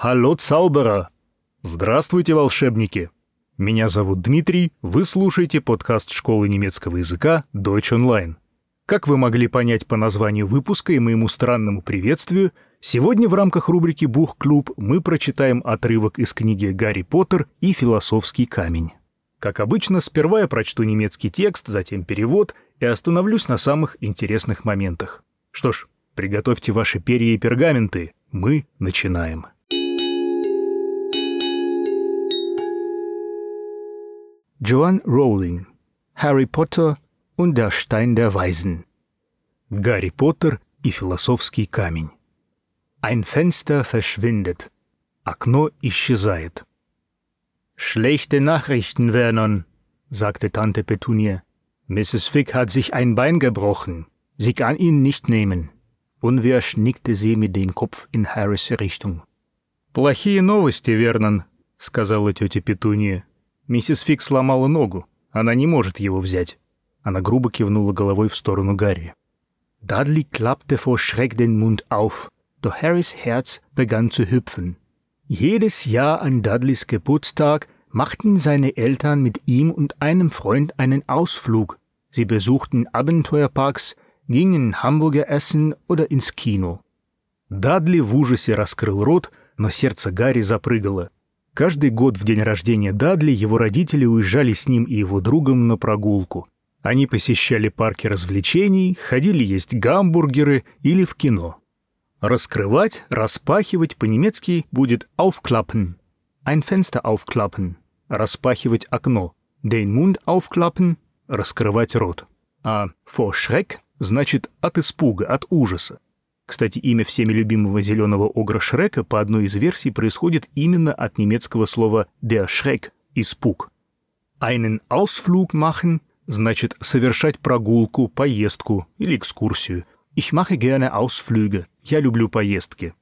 Hallo Zauberer! Здравствуйте, волшебники! Меня зовут Дмитрий, вы слушаете подкаст школы немецкого языка Deutsch Online. Как вы могли понять по названию выпуска и моему странному приветствию, сегодня в рамках рубрики «Бух-клуб» мы прочитаем отрывок из книги «Гарри Поттер и философский камень». Как обычно, сперва я прочту немецкий текст, затем перевод и остановлюсь на самых интересных моментах. Что ж, приготовьте ваши перья и пергаменты, мы начинаем. Joan Rowling Harry Potter und der Stein der Weisen Гарри Поттер и философский камень. Ein Fenster verschwindet. Окно исчезает. Schlechte Nachrichten, Vernon, sagte Tante Petunie. Mrs. Fick hat sich ein Bein gebrochen. Sie kann ihn nicht nehmen. Unwirsch nickte sie mit dem Kopf in Harrys Richtung. «Плохие новости, Вернон», — сказала тетя Петуния. Миссис Фик сломала ногу. Она не может его взять. Она грубо кивнула головой в сторону Гарри. Dudley klappte vor Schreck den Mund auf, doch Harrys Herz begann zu hüpfen. Jedes Jahr an Dudleys Geburtstag machten seine Eltern mit ihm und einem Freund einen Ausflug. Sie besuchten Abenteuerparks, gingen Hamburger essen oder ins Kino. Дадли в ужасе раскрыл рот, но сердце Гарри запрыгало. Каждый год в день рождения Дадли его родители уезжали с ним и его другом на прогулку. Они посещали парки развлечений, ходили есть гамбургеры или в кино. Раскрывать, распахивать по-немецки будет aufklappen. Ein Fenster aufklappen. Распахивать окно. Den Mund aufklappen. Раскрывать рот. А vor Schreck значит от испуга, от ужаса. Кстати, имя всеми любимого зеленого огра Шрека по одной из версий происходит именно от немецкого слова der Schreck – испуг. Einen Ausflug machen значит совершать прогулку, поездку или экскурсию. Ich mache gerne Ausflüge. Я люблю поездки.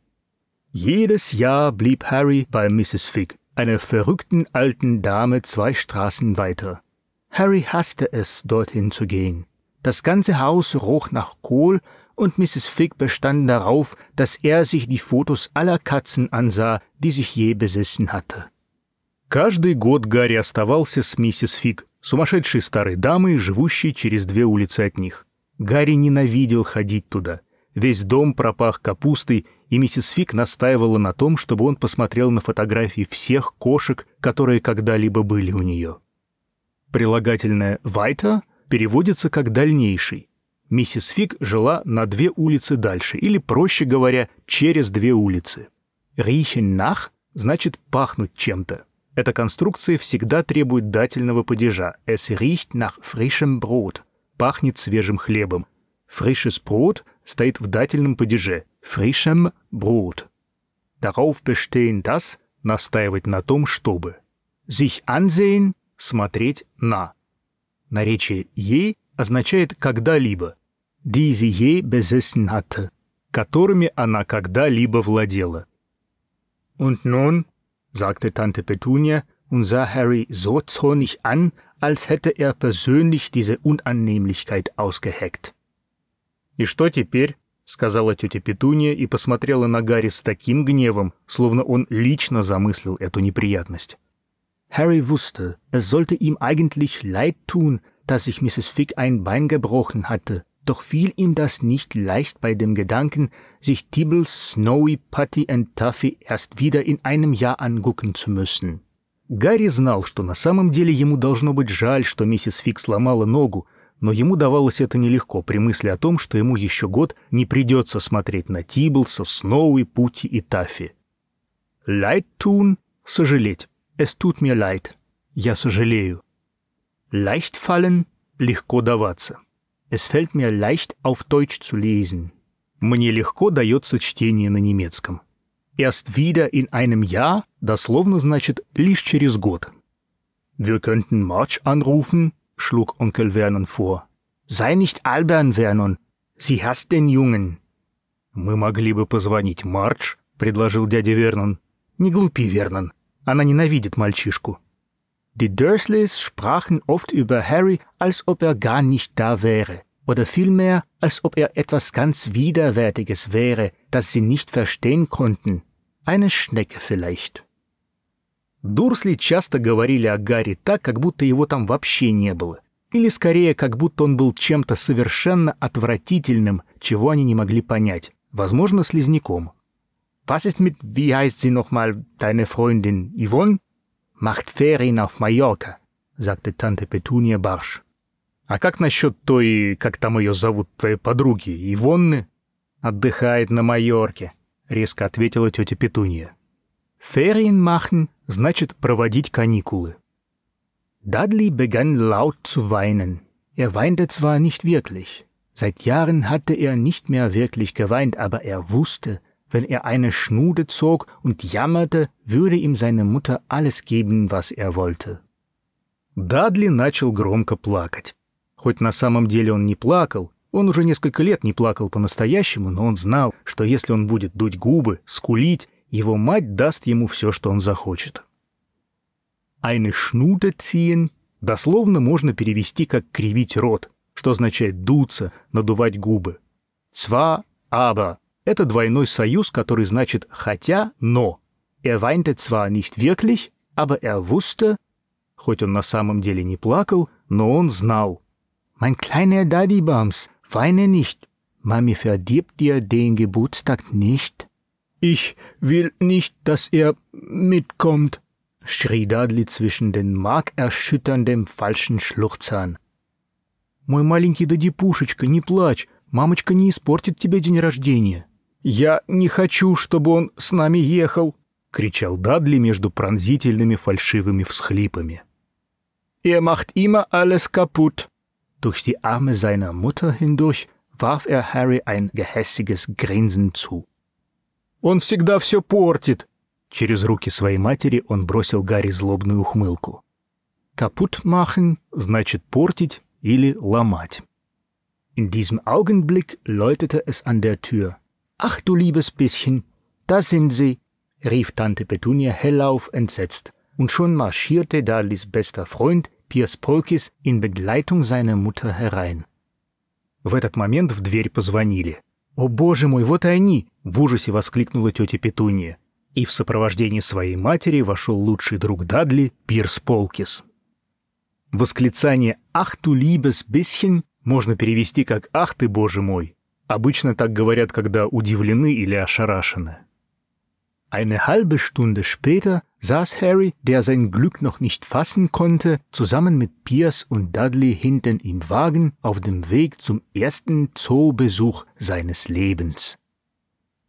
Jedes Jahr blieb Harry bei Mrs. Fig, einer verrückten alten Dame zwei Straßen weiter. Harry hasste es, dorthin zu gehen. Das ganze Haus roch nach Kohl und Mrs. Fig bestand darauf, dass er sich die Fotos aller Katzen ansah, die sich je besessen hatte. Каждый год Гарри оставался с миссис Фиг, сумасшедшей старой дамой, живущей через две улицы от них. Гарри ненавидел ходить туда. Весь дом пропах капустой, и миссис Фиг настаивала на том, чтобы он посмотрел на фотографии всех кошек, которые когда-либо были у нее. Прилагательное «weiter» переводится как «дальнейший», Миссис Фиг жила на две улицы дальше, или, проще говоря, через две улицы. «Riechen nach» значит «пахнуть чем-то». Эта конструкция всегда требует дательного падежа. «Es riecht nach frischem Brot» – пахнет свежим хлебом. «Frisches Brot» стоит в дательном падеже «frischem Brot». Darauf bestehen das – настаивать на том, чтобы. «Sich ansehen» – смотреть на. Наречие «ей» означает «когда-либо», die sie je besessen hatte, которыми она когда-либо владела. Und nun, sagte Tante Petunia und sah Harry so zornig an, als hätte er persönlich diese Unannehmlichkeit ausgeheckt. «И что теперь?» — сказала тетя Петуния и посмотрела на Гарри с таким гневом, словно он лично замыслил эту неприятность. Harry wusste, es sollte ihm eigentlich leid tun, dass sich Mrs. Fig ein Bein gebrochen hatte, doch fiel ihm das nicht leicht bei dem Gedanken, sich Tibbles, Snowy, Putty und Tuffy erst wieder in einem Jahr angucken zu müssen. Гарри знал, что на самом деле ему должно быть жаль, что миссис Фиг сломала ногу, но ему давалось это нелегко при мысли о том, что ему еще год не придется смотреть на Тиблса, Сноуи, Пути и Таффи. Leid tun — сожалеть. Es tut mir leid. Я сожалею. Leicht fallen – легко даваться. Es fällt mir leicht auf Deutsch zu lesen. Мне легко дается чтение на немецком. Erst wieder in einem Jahr дословно значит «лишь через год». Wir könnten March anrufen, schlug Onkel Vernon vor. Sei nicht albern, Vernon. Sie hasst den Jungen. Мы могли бы позвонить Марч, предложил дядя Вернон. Не глупи, Вернон. Она ненавидит мальчишку. Die Dursleys sprachen oft über Harry, als ob er gar nicht da wäre, oder vielmehr, als ob er etwas ganz Widerwärtiges wäre, das sie nicht verstehen konnten. Eine Schnecke vielleicht. Дурсли часто говорили о Гарри так, как будто его там вообще не было. Или скорее, как будто он был чем-то совершенно отвратительным, чего они не могли понять. Возможно, слизняком. Was ist mit, wie heißt sie nochmal, deine Freundin Yvonne? Macht Ferien auf Mallorca, sagte Tante Petunia barsch. А как насчет той, как там ее зовут, твоей подруги, Ивонны? Отдыхает на Майорке, резко ответила тетя Петунья. Ferien machen значит проводить каникулы. Dudley begann laut zu weinen. Er weinte zwar nicht wirklich. Seit Jahren hatte er nicht mehr wirklich geweint, aber er wusste, wenn er eine Schnude zog und jammerte, würde ihm seine Mutter alles geben, was er wollte. Дадли начал громко плакать. Хоть на самом деле он не плакал, он уже несколько лет не плакал по-настоящему, но он знал, что если он будет дуть губы, скулить, его мать даст ему все, что он захочет. Eine Schnude ziehen дословно можно перевести как «кривить рот», что означает «дуться», «надувать губы». Zwar, aber это двойной союз, который значит «хотя», «но». Er weinte zwar nicht wirklich, aber er wusste, хоть он на самом деле не плакал, но он знал. «Mein kleiner Daddy Bums, weine nicht. Mami verdirbt dir den Geburtstag nicht.» Ich will nicht, dass er mitkommt, schrie Dudley zwischen den markerschütterndem falschen Schluchzern. «Мой маленький Дадипушечка, не плачь, мамочка не испортит тебе день рождения». «Я не хочу, чтобы он с нами ехал!» — кричал Дадли между пронзительными фальшивыми всхлипами. «Er macht immer alles kaputt!» Durch die Arme seiner Mutter hindurch warf er Harry ein gehässiges Grinsen zu. «Он всегда все портит!» Через руки своей матери он бросил Гарри злобную ухмылку. «Капут machen» значит «портить» или «ломать». In diesem Augenblick läutete es an der Tür. Ach du liebes bisschen, da sind sie, rief Tante Petunia hellauf entsetzt, und schon marschierte Dudleys bester Freund Piers Polkis in Begleitung seiner Mutter herein. В этот момент в дверь позвонили. «О, боже мой, вот и они!» — в ужасе воскликнула тетя Петунья. И в сопровождении своей матери вошел лучший друг Дадли, Пирс Полкис. Восклицание «Ах, du liebes bisschen» можно перевести как «Ах ты, боже мой!» Обычно так говорят, когда удивлены или ошарашены. Eine halbe Stunde später saß Harry, der sein Glück noch nicht fassen konnte, zusammen mit Pierce und Dudley hinten im Wagen auf dem Weg zum ersten Zoobesuch seines Lebens.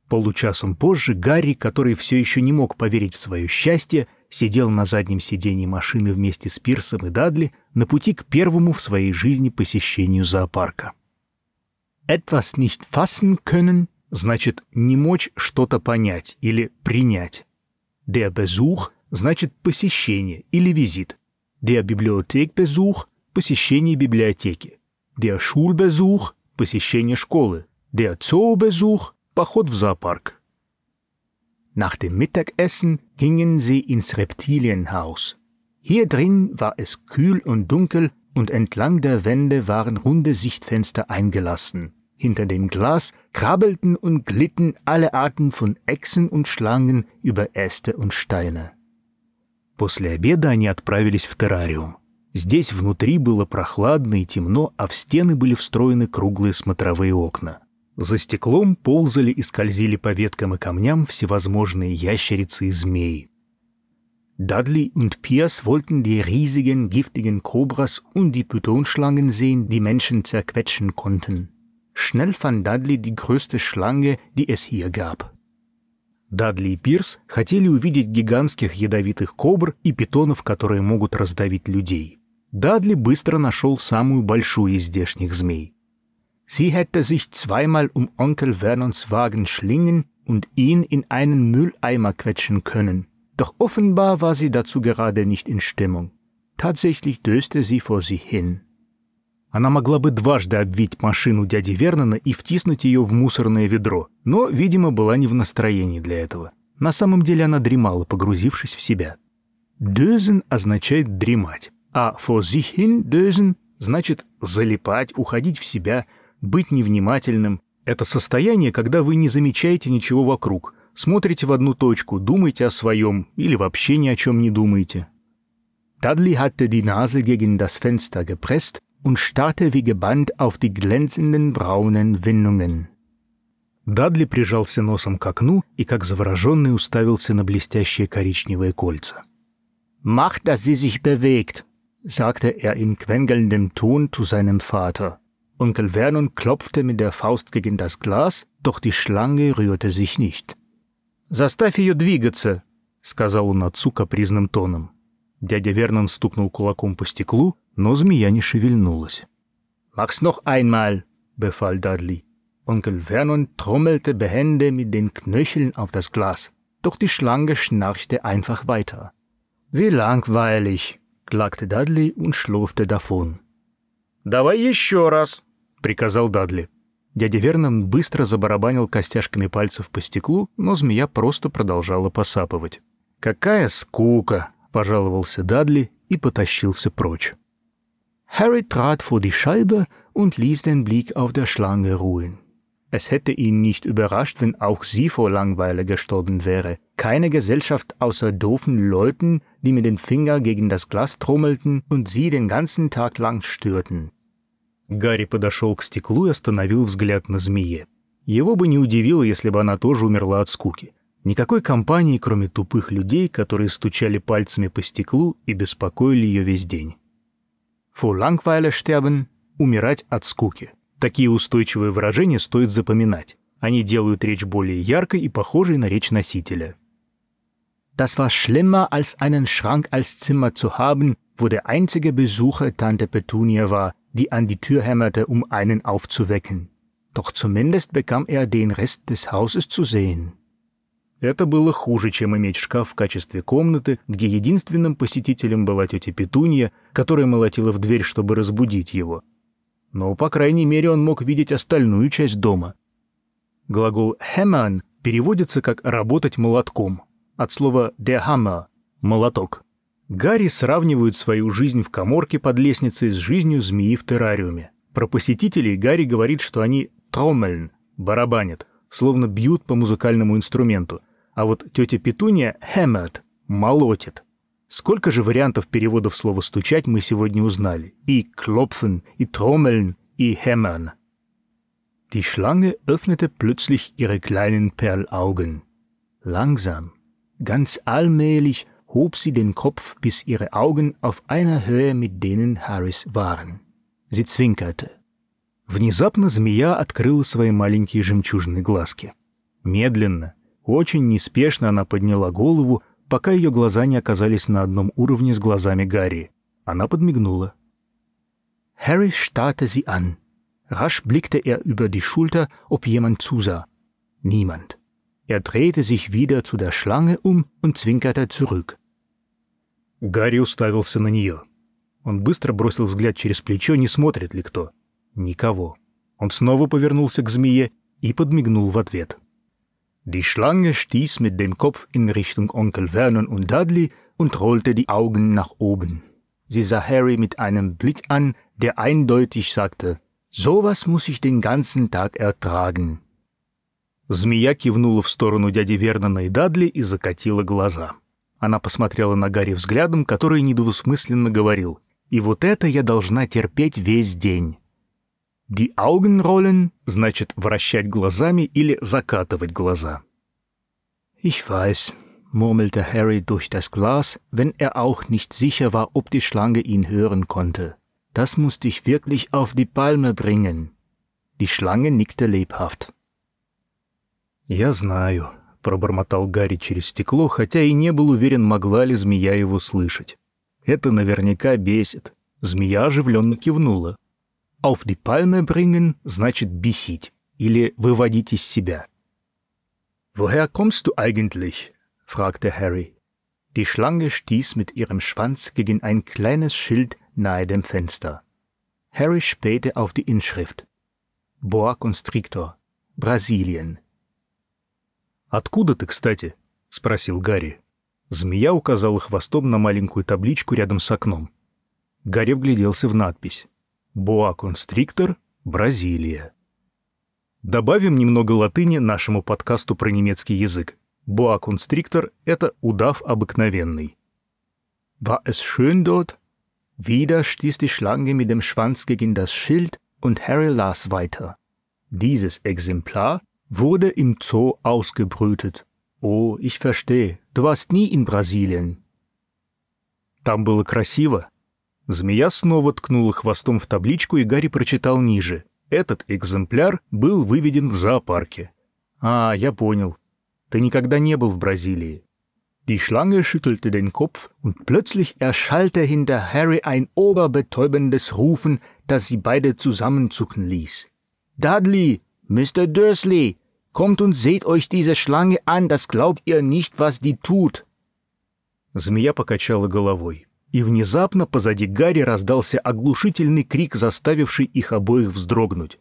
Получасом позже Гарри, который все еще не мог поверить в свое счастье, сидел на заднем сиденье машины вместе с Пирсом и Дадли на пути к первому в своей жизни посещению зоопарка. Etwas nicht fassen können значит не мочь что-то понять или принять. Der Besuch значит посещение или визит. Der Bibliothekbesuch – посещение библиотеки. Der Schulbesuch – посещение школы. Der Zoobesuch – поход в зоопарк. Nach dem Mittagessen gingen sie ins Reptilienhaus. Hier drin war es kühl und dunkel und entlang der Wände waren runde Sichtfenster eingelassen. Hinter dem Glas krabbelten und glitten alle Arten von Echsen und Schlangen über Äste und Steine. После обеда они отправились в террариум. Здесь внутри было прохладно и темно, а в стены были встроены круглые смотровые окна. За стеклом ползали и скользили по веткам и камням всевозможные ящерицы и змеи. Dudley und Pierce wollten die riesigen, giftigen Kobras und die Pythonschlangen sehen, die Menschen zerquetschen konnten. Schnell fand Дадли die größte Schlange, die es hier gab. Дадли и Пирс хотели увидеть гигантских ядовитых кобр и питонов, которые могут раздавить людей. Дадли быстро нашел самую большую из здешних змей. Sie hätte sich zweimal um Onkel Vernons Wagen schlingen und ihn in einen Mülleimer quetschen können. Doch offenbar war sie dazu gerade nicht in Stimmung. Tatsächlich döste sie vor sie hin. Она могла бы дважды обвить машину дяди Вернона и втиснуть ее в мусорное ведро, но, видимо, была не в настроении для этого. На самом деле она дремала, погрузившись в себя. «Дözен» означает «дремать», а «vor sich hin dösen» значит «залипать», «уходить в себя», «быть невнимательным». Это состояние, когда вы не замечаете ничего вокруг, Смотрите в одну точку, думайте о своем или вообще ни о чем не думаете. Dudley hatte die Nase gegen das Fenster gepresst und starrte wie gebannt auf die glänzenden braunen Windungen. Дадли прижался носом к окну и, как завороженный, уставился на блестящие коричневые кольца. Macht, dass sie sich bewegt, sagte er in quengelndem Ton zu seinem Vater. Onkel Vernon klopfte mit der Faust gegen das Glas, doch die Schlange rührte sich nicht. «Заставь ее двигаться», — сказал он отцу капризным тоном. Дядя Вернон стукнул кулаком по стеклу, но змея не шевельнулась. «Mach's noch einmal», — befahl Dudley. Onkel Vernon trommelte behende mit den Knöcheln auf das Glas, doch die Schlange schnarchte einfach weiter. Wie langweilig, klagte Dudley und schlurfte davon. «Давай еще раз», — приказал Дадли. Дядя Вернон быстро забарабанил костяшками пальцев по стеклу, но змея просто продолжала посапывать. «Какая скука!» — пожаловался Дадли и потащился прочь. Harry trat vor die Scheibe und ließ den Blick auf der Schlange ruhen. Es hätte ihn nicht überrascht, wenn auch sie vor Langweile gestorben wäre. Keine Gesellschaft außer doofen Leuten, die mit den Fingern gegen das Glas trommelten und sie den ganzen Tag lang störten. Гарри подошел к стеклу и остановил взгляд на змее. Его бы не удивило, если бы она тоже умерла от скуки. Никакой компании, кроме тупых людей, которые стучали пальцами по стеклу и беспокоили ее весь день. Vor Langweile sterben – умирать от скуки. Такие устойчивые выражения стоит запоминать. Они делают речь более яркой и похожей на речь носителя. Das war schlimmer, als einen Schrank als Zimmer zu haben, wo der einzige Besucher Tante Petunia war, die an die Tür hämmerte, um einen aufzuwecken. Doch zumindest bekam er den Rest des Hauses zu sehen. Это было хуже, чем иметь шкаф в качестве комнаты, где единственным посетителем была тетя Петунья, которая молотила в дверь, чтобы разбудить его но, по крайней мере, он мог видеть остальную часть дома. Глагол «hämmern» переводится как «работать молотком», от слова «der Hammer» — «молоток». Гарри сравнивает свою жизнь в коморке под лестницей с жизнью змеи в террариуме. Про посетителей Гарри говорит, что они «троммельн» — барабанят, словно бьют по музыкальному инструменту, а вот тетя Петуния «hämmert» — молотит. Сколько же вариантов переводов слова «стучать» мы сегодня узнали? И «klopfen», и «trommeln», и «hämmern». Die Schlange öffnete plötzlich ihre kleinen Perlaugen. Langsam, ganz allmählich hob sie den Kopf, bis ihre Augen auf einer Höhe mit denen Harrys waren. Sie zwinkerte. Внезапно змея открыла свои маленькие жемчужные глазки. Медленно, очень неспешно она подняла голову, пока ее глаза не оказались на одном уровне с глазами Гарри. Она подмигнула. Harry starrte sie an. Rasch blickte er über die Schulter, ob jemand zusah. Niemand. Er drehte sich wieder zu der Schlange um und zwinkerte zurück. Гарри уставился на нее. Он быстро бросил взгляд через плечо, не смотрит ли кто. Никого. Он снова повернулся к змее и подмигнул в ответ. Die Schlange stieß mit dem Kopf in Richtung Onkel Vernon und Dudley und rollte die Augen nach oben. Sie sah Harry mit einem Blick an, der eindeutig sagte, «Sowas muss ich den ganzen Tag ertragen». Змея кивнула в сторону дяди Вернона и Дадли и закатила глаза. Она посмотрела на Гарри взглядом, который недвусмысленно говорил, «И вот это я должна терпеть весь день». Die Augenrollen значит вращать глазами или закатывать глаза. Ich weiß, murmelte Harry durch das Glas, wenn er auch nicht sicher war, ob die Schlange ihn hören konnte. Das musste ich wirklich auf die Palme bringen. Die Schlange nickte lebhaft. «Я знаю», — пробормотал Гарри через стекло, хотя и не был уверен, могла ли змея его слышать. «Это наверняка бесит». Змея оживленно кивнула. Auf die Palme bringen значит бесить или выводить из себя. Woher kommst du eigentlich? fragte Harry. Die Schlange stieß mit ihrem Schwanz gegen ein kleines Schild nahe dem Fenster. Harry spähte auf die Inschrift. Boa Constrictor, Brasilien. «Откуда ты, кстати?» — спросил Гарри. Змея указала хвостом на маленькую табличку рядом с окном. Гарри вгляделся в надпись. Боа-констриктор, Бразилия. Добавим немного латыни нашему подкасту про немецкий язык. Боа-констриктор — это удав обыкновенный. War es schön dort? Wieder stieß die Schlange mit dem Schwanz gegen das Schild und Harry las weiter. Dieses Exemplar wurde im Zoo ausgebrütet. Oh, ich verstehe. Du warst nie in Brasilien. Там было красиво. Змея снова ткнула хвостом в табличку, и Гарри прочитал ниже. Этот экземпляр был выведен в зоопарке. А, я понял. Ты никогда не был в Бразилии. Die Schlange schüttelte den Kopf und plötzlich erschallte hinter Harry ein oberbetäubendes Rufen, das sie beide zusammenzucken ließ. Dudley, Mr. Dursley, kommt und seht euch diese Schlange an, das glaubt ihr nicht, was die tut. Змея покачала головой, и внезапно позади Гарри раздался оглушительный крик, заставивший их обоих вздрогнуть.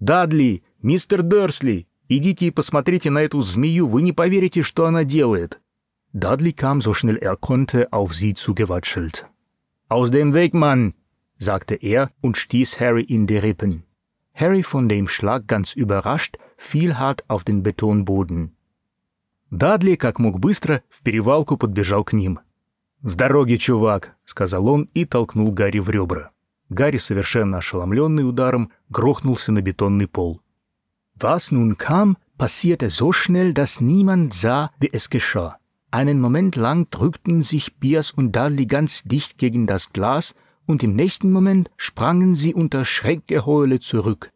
«Дадли! Мистер Дерсли! Идите и посмотрите на эту змею, вы не поверите, что она делает!» Dudley kam so schnell er konnte auf sie zugewatschelt. Aus dem Weg, Mann! sagte er und stieß Harry in die Rippen. Harry, von dem Schlag ganz überrascht, fiel hart auf den Betonboden. Дадли, как мог быстро, в перевалку подбежал к ним. «С дороги, чувак!» — сказал он и толкнул Гарри в ребра. Гарри, совершенно ошеломленный ударом, грохнулся на бетонный пол. Was nun kam, passierte so schnell, dass niemand sah, wie es geschah. Einen Moment lang drückten sich Bias und Dudley ganz dicht gegen das Glas, und im nächsten Moment sprangen sie unter Schreckgeheule zurück.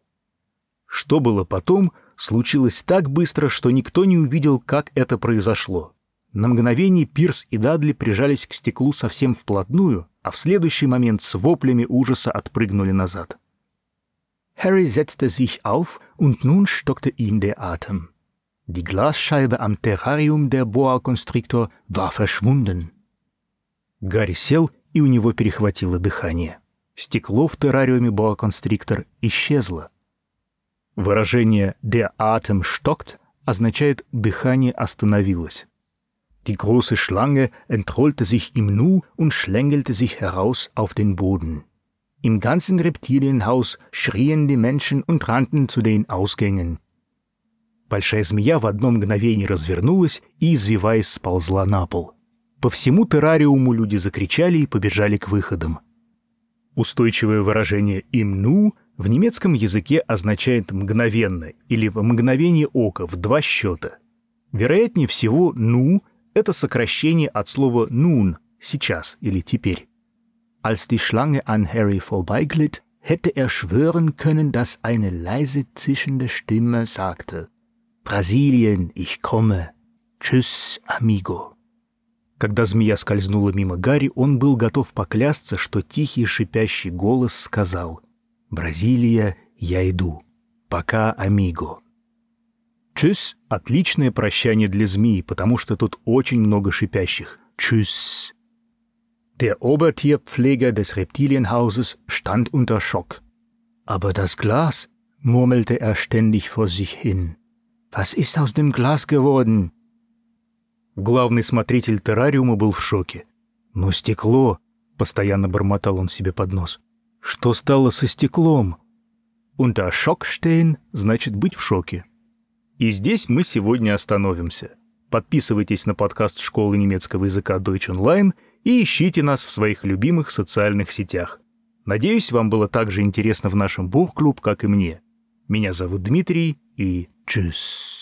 Что было потом, случилось так быстро, что никто не увидел, как это произошло. На мгновение Пирс и Дадли прижались к стеклу совсем вплотную, а в следующий момент с воплями ужаса отпрыгнули назад. Harry setzte sich auf und nun stockte ihm der Atem. Die Glasscheibe am Terrarium der Boa Constrictor war verschwunden. Гарри сел, и у него перехватило дыхание. Стекло в террариуме Boa Constrictor исчезло. Выражение «der Atem stockt» означает «дыхание остановилось». Die große Schlange entrollte sich im Nu und schlängelte sich heraus auf den Boden. Im ganzen Reptilienhaus schrien die Menschen und rannten zu den Ausgängen. Большая змея в одно мгновение развернулась и, извиваясь, сползла на пол. По всему террариуму люди закричали и побежали к выходам. Устойчивое выражение «имну» в немецком языке означает «мгновенно» или «в мгновение ока» в два счета. Вероятнее всего «ну» — это сокращение от слова «nun» — «сейчас» или «теперь». Als die Schlange an Harry vorbeiglitt, hätte er schwören können, dass eine leise zischende Stimme sagte — Бразилиен, ich komme. Tschüss, amigo. Когда змея скользнула мимо Гарри, он был готов поклясться, что тихий шипящий голос сказал «Бразилия, я иду. Пока, амиго». «Чус» — отличное прощание для змеи, потому что тут очень много шипящих. «Tschüss». Der Obertierpfleger des Reptilienhauses stand unter Schock. Aber das Glas, murmelte er ständig vor sich hin. Was ist aus dem Glas geworden? Главный смотритель террариума был в шоке. Но стекло, постоянно бормотал он себе под нос. Что стало со стеклом? Unter Schock stehen значит быть в шоке. И здесь мы сегодня остановимся. Подписывайтесь на подкаст школы немецкого языка Deutsch Online и ищите нас в своих любимых социальных сетях. Надеюсь, вам было так же интересно в нашем Бухклуб, как и мне. Меня зовут Дмитрий, и Tschüss.